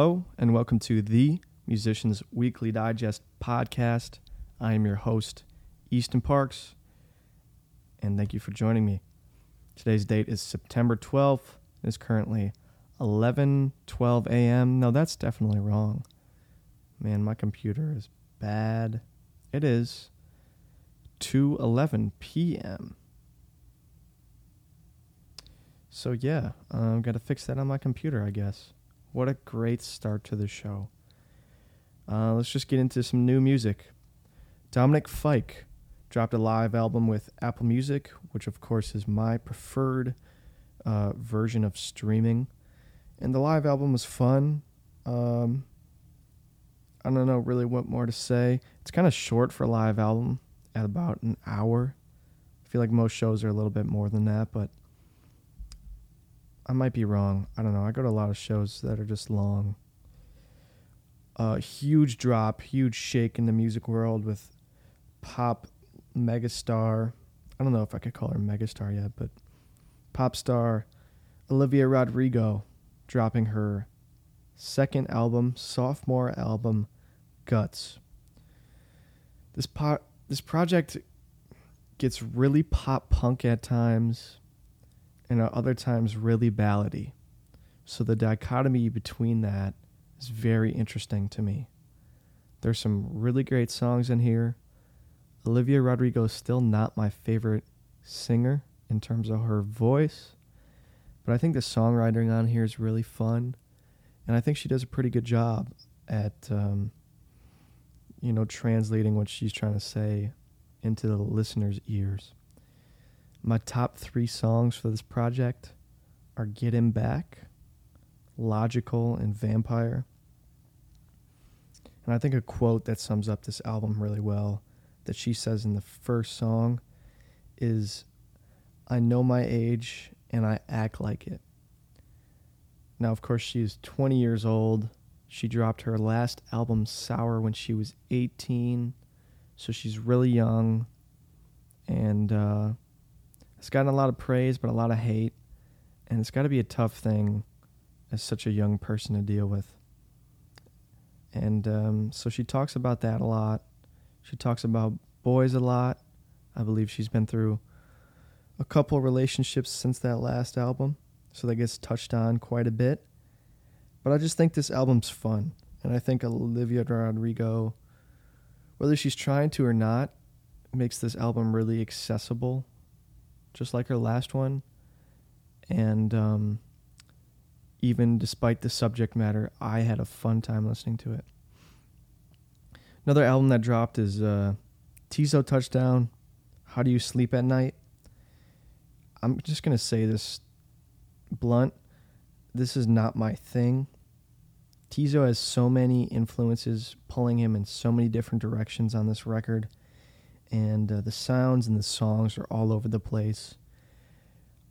Hello, and welcome to the Musicians Weekly Digest podcast. I am your host, Easton Parks, and thank you for joining me. Today's date is September 12th. It's currently 11:12 a.m. No, that's definitely wrong. Man, my computer is bad. It is 2:11 p.m. So yeah, I've got to fix that on my computer, I guess. What a great start to the show. Uh, let's just get into some new music. Dominic Fike dropped a live album with Apple Music, which of course is my preferred uh, version of streaming. And the live album was fun. Um, I don't know really what more to say. It's kind of short for a live album at about an hour. I feel like most shows are a little bit more than that, but I might be wrong. I don't know. I go to a lot of shows that are just long. A huge drop, huge shake in the music world with pop megastar. I don't know if I could call her megastar yet, but pop star Olivia Rodrigo dropping her second album, sophomore album, Guts. This pot, this project gets really pop punk at times and at other times really ballady. So the dichotomy between that is very interesting to me. There's some really great songs in here. Olivia Rodrigo is still not my favorite singer in terms of her voice, but I think the songwriting on here is really fun, and I think she does a pretty good job at, um, you know, translating what she's trying to say into the listener's ears. My top three songs for this project are Get Him Back, Logical, and Vampire. And I think a quote that sums up this album really well that she says in the first song is I know my age and I act like it. Now, of course, she is 20 years old. She dropped her last album, Sour, when she was 18. So she's really young. And, uh, it's gotten a lot of praise, but a lot of hate, and it's got to be a tough thing as such a young person to deal with. And um, so she talks about that a lot. She talks about boys a lot. I believe she's been through a couple relationships since that last album, so that gets touched on quite a bit. But I just think this album's fun, and I think Olivia Rodrigo, whether she's trying to or not, makes this album really accessible just like her last one. And um, even despite the subject matter, I had a fun time listening to it. Another album that dropped is uh, Teezo Touchdown. How do you sleep at night? I'm just gonna say this blunt. This is not my thing. Teezo has so many influences pulling him in so many different directions on this record and uh, the sounds and the songs are all over the place.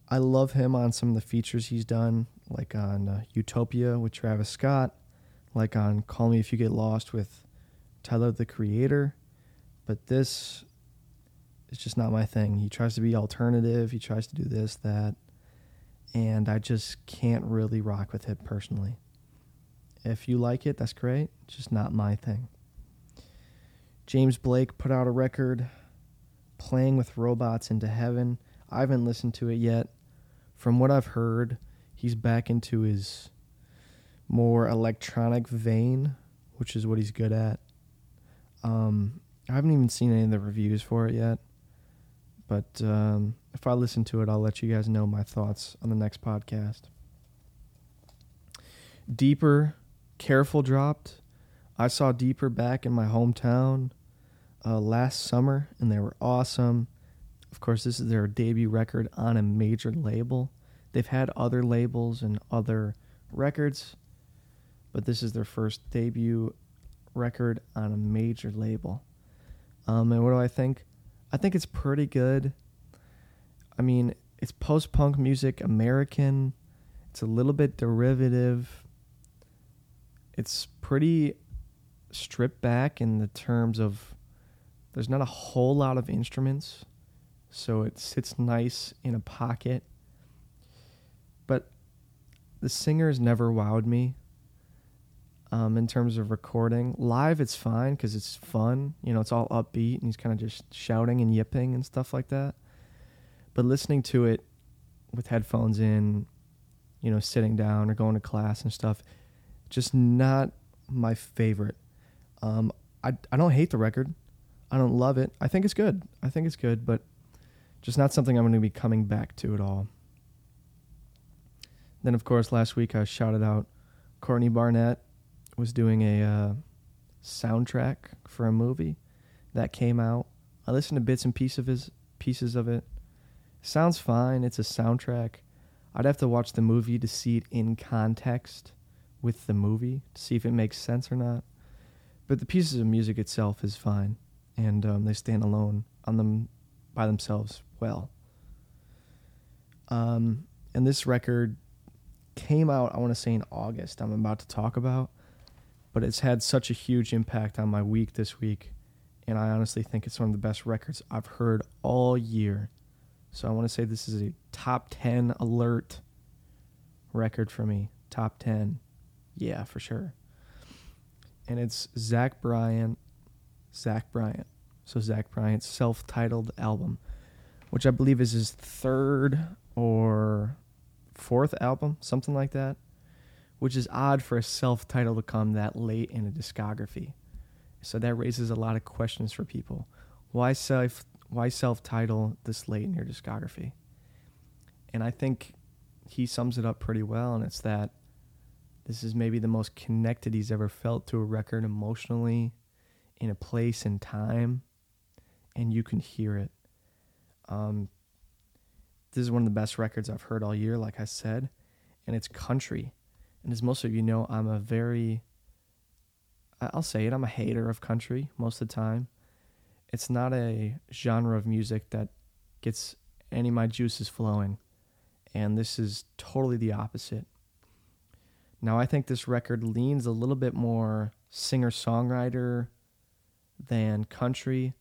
I love him on some of the features he's done, like on uh, Utopia with Travis Scott, like on Call Me If You Get Lost with Tyler the Creator. But this is just not my thing. He tries to be alternative, he tries to do this, that, and I just can't really rock with it personally. If you like it, that's great. It's just not my thing. James Blake put out a record, Playing with Robots into Heaven. I haven't listened to it yet. From what I've heard, he's back into his more electronic vein, which is what he's good at. Um, I haven't even seen any of the reviews for it yet. But um, if I listen to it, I'll let you guys know my thoughts on the next podcast. Deeper, Careful dropped. I saw Deeper back in my hometown uh, last summer, and they were awesome. Of course, this is their debut record on a major label. They've had other labels and other records, but this is their first debut record on a major label. Um, and what do I think? I think it's pretty good. I mean, it's post punk music, American. It's a little bit derivative. It's pretty stripped back in the terms of there's not a whole lot of instruments, so it sits nice in a pocket. But the singer singers never wowed me. Um, in terms of recording live, it's fine because it's fun. You know, it's all upbeat and he's kind of just shouting and yipping and stuff like that. But listening to it with headphones in, you know, sitting down or going to class and stuff, just not my favorite. Um, I I don't hate the record. I don't love it. I think it's good. I think it's good, but just not something I'm going to be coming back to at all. Then, of course, last week I shouted out Courtney Barnett was doing a uh, soundtrack for a movie that came out. I listened to bits and pieces of his pieces of it. Sounds fine. It's a soundtrack. I'd have to watch the movie to see it in context with the movie to see if it makes sense or not. But the pieces of music itself is fine, and um, they stand alone on them by themselves well. Um, and this record came out, I want to say in August. I'm about to talk about, but it's had such a huge impact on my week this week, and I honestly think it's one of the best records I've heard all year. So I want to say this is a top 10 alert record for me. Top 10. Yeah, for sure. And it's Zach Bryan, Zach Bryant. So Zach Bryant's self-titled album, which I believe is his third or fourth album, something like that. Which is odd for a self-title to come that late in a discography. So that raises a lot of questions for people. Why self why self-title this late in your discography? And I think he sums it up pretty well and it's that this is maybe the most connected he's ever felt to a record emotionally in a place and time, and you can hear it. Um, this is one of the best records I've heard all year, like I said, and it's country. And as most of you know, I'm a very, I'll say it, I'm a hater of country most of the time. It's not a genre of music that gets any of my juices flowing. And this is totally the opposite. Now, I think this record leans a little bit more singer songwriter than country,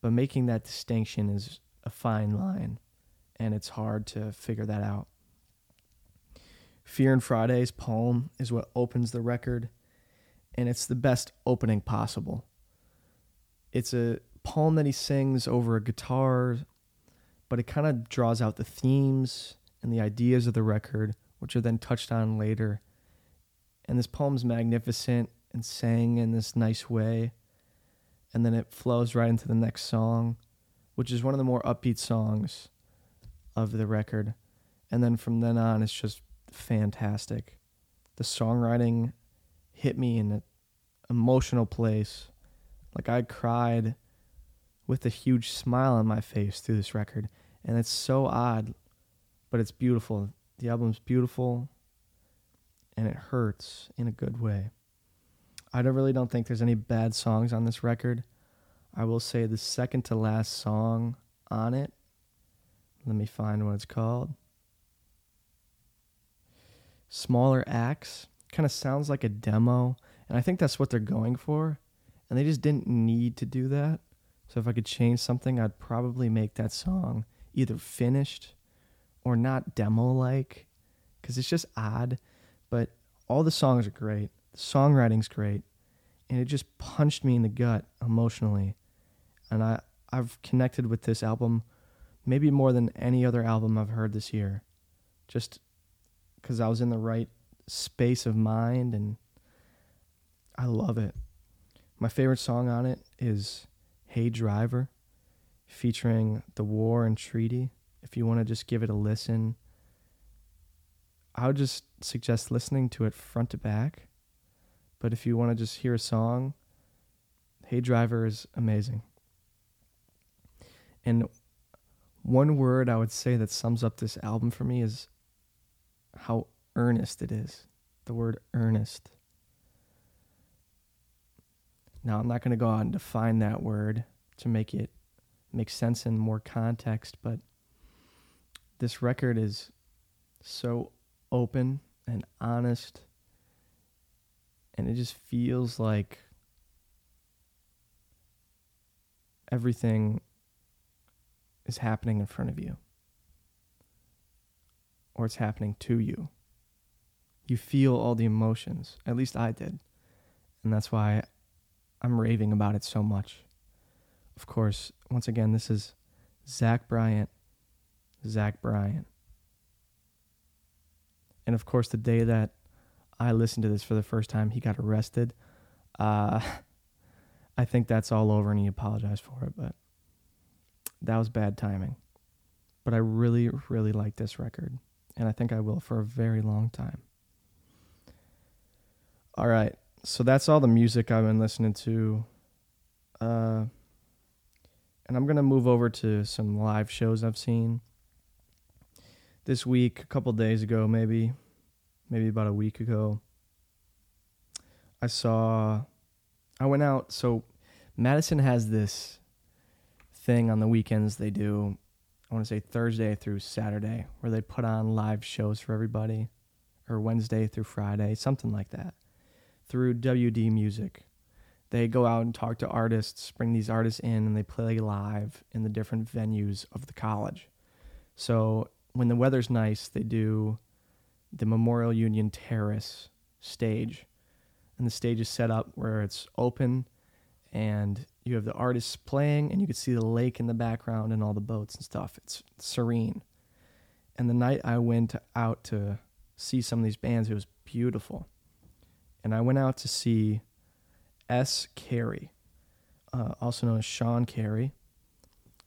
but making that distinction is a fine line, and it's hard to figure that out. Fear and Friday's poem is what opens the record, and it's the best opening possible. It's a poem that he sings over a guitar, but it kind of draws out the themes and the ideas of the record, which are then touched on later and this poem's magnificent and sang in this nice way. And then it flows right into the next song, which is one of the more upbeat songs of the record. And then from then on, it's just fantastic. The songwriting hit me in an emotional place. Like I cried with a huge smile on my face through this record. And it's so odd, but it's beautiful. The album's beautiful and it hurts in a good way. I don't, really don't think there's any bad songs on this record. I will say the second to last song on it. Let me find what it's called. Smaller Acts kind of sounds like a demo, and I think that's what they're going for. And they just didn't need to do that. So if I could change something, I'd probably make that song either finished or not demo like because it's just odd but all the songs are great. Songwriting's great. And it just punched me in the gut emotionally. And I, I've connected with this album maybe more than any other album I've heard this year. Just because I was in the right space of mind and I love it. My favorite song on it is Hey Driver featuring The War and Treaty. If you want to just give it a listen, I would just suggest listening to it front to back. But if you want to just hear a song, Hey Driver is amazing. And one word I would say that sums up this album for me is how earnest it is. The word earnest. Now, I'm not going to go out and define that word to make it make sense in more context, but this record is so open and honest. And it just feels like everything is happening in front of you, or it's happening to you. You feel all the emotions. At least I did. and that's why I'm raving about it so much. Of course, once again, this is Zach Bryant. Zach Bryant. And of course, the day that I listened to this for the first time, he got arrested. Uh, I think that's all over and he apologized for it, but that was bad timing. But I really, really like this record, and I think I will for a very long time. All right, so that's all the music I've been listening to. Uh, and I'm going to move over to some live shows I've seen. This week, a couple days ago, maybe, maybe about a week ago, I saw, I went out. So Madison has this thing on the weekends they do, I want to say Thursday through Saturday, where they put on live shows for everybody, or Wednesday through Friday, something like that, through WUD Music they go out and talk to artists, bring these artists in, and they play live in the different venues of the college. So when the weather's nice, they do the Memorial Union Terrace stage. And the stage is set up where it's open and you have the artists playing and you can see the lake in the background and all the boats and stuff. It's serene. And the night I went out to see some of these bands, it was beautiful. And I went out to see S. Carey, uh, also known as Sean Carey,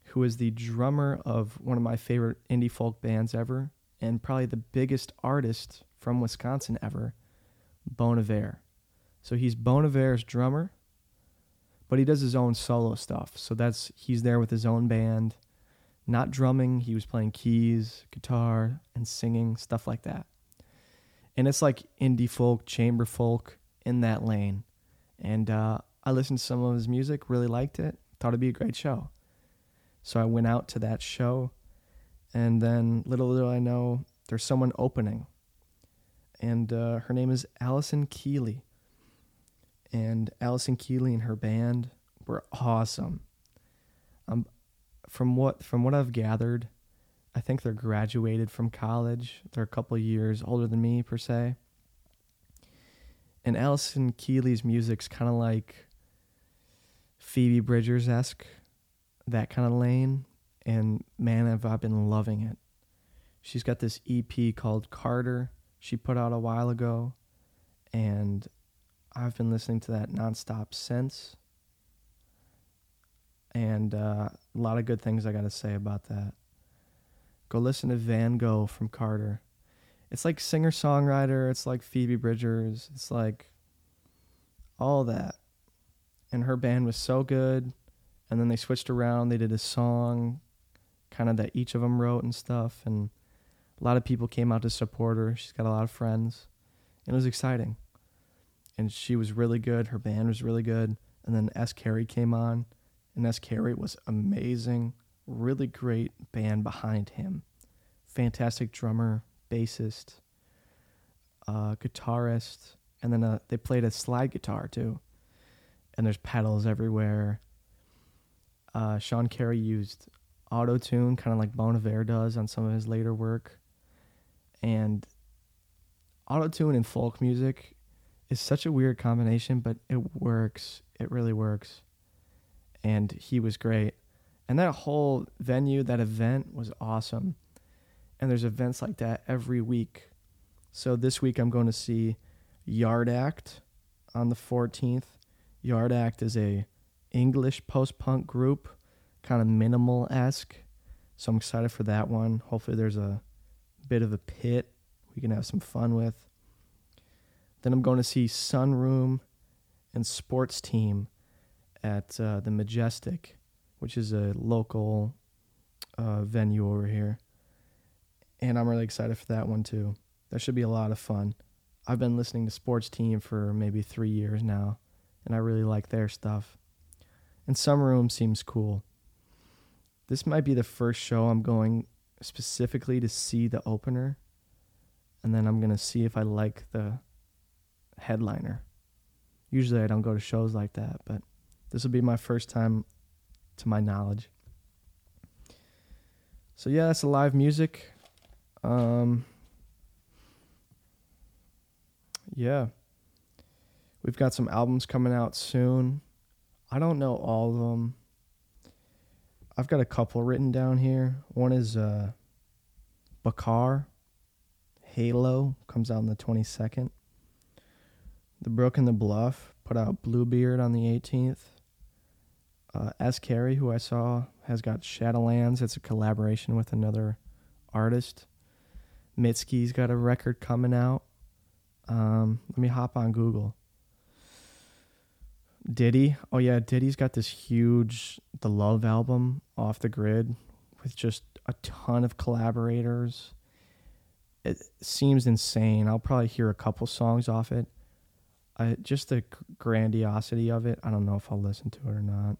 who is the drummer of one of my favorite indie folk bands ever, and probably the biggest artist from Wisconsin ever, Bon Iver. So he's Bon Iver's drummer, but he does his own solo stuff. So that's he's there with his own band, not drumming. He was playing keys, guitar, and singing stuff like that. And it's like indie folk, chamber folk in that lane. And uh, I listened to some of his music, really liked it, thought it'd be a great show. So I went out to that show, and then little did I know, there's someone opening. And uh, her name is Allison Keeley. And Allison Keeley and her band were awesome. Um, from what from what I've gathered, I think they're graduated from college. They're a couple years older than me per se and Allison Keeley's music's kind of like Phoebe Bridgers esque, that kind of lane. And man, have I been loving it. She's got this EP called Carter she put out a while ago, and I've been listening to that nonstop since. And uh, a lot of good things I got to say about that. Go listen to Van Gogh from Carter it's like singer songwriter. It's like Phoebe Bridgers. It's like all that. And her band was so good. And then they switched around. They did a song, kind of that each of them wrote and stuff. And a lot of people came out to support her. She's got a lot of friends. And it was exciting. And she was really good. Her band was really good. And then S. Carey came on. And S. Carey was amazing. Really great band behind him. Fantastic drummer, bassist, uh, guitarist, and then uh, they played a slide guitar too. And there's pedals everywhere. Uh, Sean Carey used auto tune, kind of like Bon Iver does on some of his later work. And auto tune and folk music is such a weird combination, but it works. It really works. And he was great. And that whole venue, that event was awesome and there's events like that every week. So this week I'm going to see Yard Act on the 14th. Yard Act is a English post-punk group, kind of minimal esque. So I'm excited for that one. Hopefully there's a bit of a pit we can have some fun with. Then I'm going to see Sunroom and Sports Team at uh, the Majestic, which is a local uh, venue over here and I'm really excited for that one too. That should be a lot of fun. I've been listening to Sports Team for maybe three years now, and I really like their stuff. And Sunroom seems cool. This might be the first show I'm going specifically to see the opener, and then I'm going to see if I like the headliner. Usually I don't go to shows like that, but this will be my first time to my knowledge. So, yeah, that's the live music. Um, yeah. We've got some albums coming out soon. I don't know all of them. I've got a couple written down here. One is uh, Bakar. Halo comes out on the 22nd. The Brook and the Bluff put out Bluebeard on the 18th. Uh, S. Carey, who I saw, has got Shadowlands. It's a collaboration with another artist. Mitski's got a record coming out. Um, let me hop on Google. Diddy. Oh yeah, Diddy's got this huge The Love album off the grid with just a ton of collaborators. It seems insane. I'll probably hear a couple songs off it. I just the grandiosity of it. I don't know if I'll listen to it or not.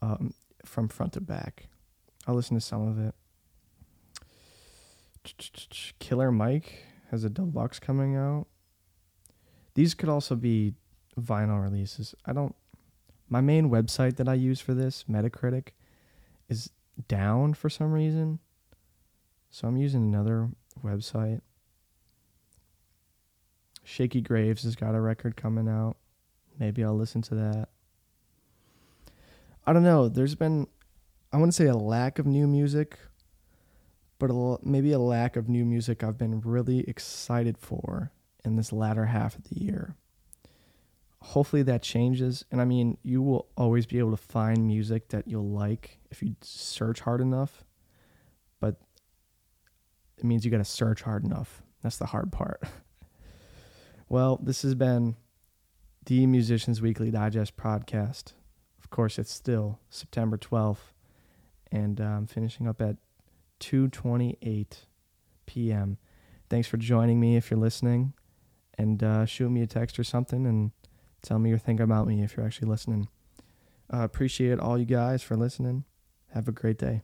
Um, from front to back, I'll listen to some of it. Killer Mike has a deluxe coming out. These could also be vinyl releases. I don't. My main website that I use for this, Metacritic, is down for some reason. So I'm using another website. Shakey Graves has got a record coming out. Maybe I'll listen to that. I don't know. There's been, I wouldn't say a lack of new music, but a, maybe a lack of new music I've been really excited for in this latter half of the year. Hopefully that changes. And I mean, you will always be able to find music that you'll like if you search hard enough. But it means you got to search hard enough. That's the hard part. well, this has been the Musicians Weekly Digest podcast. Of course, it's still September 12th, and I'm um, finishing up at 2:28 p.m. Thanks for joining me if you're listening, and uh, shoot me a text or something and tell me your thing about me if you're actually listening. Uh, appreciate all you guys for listening. Have a great day.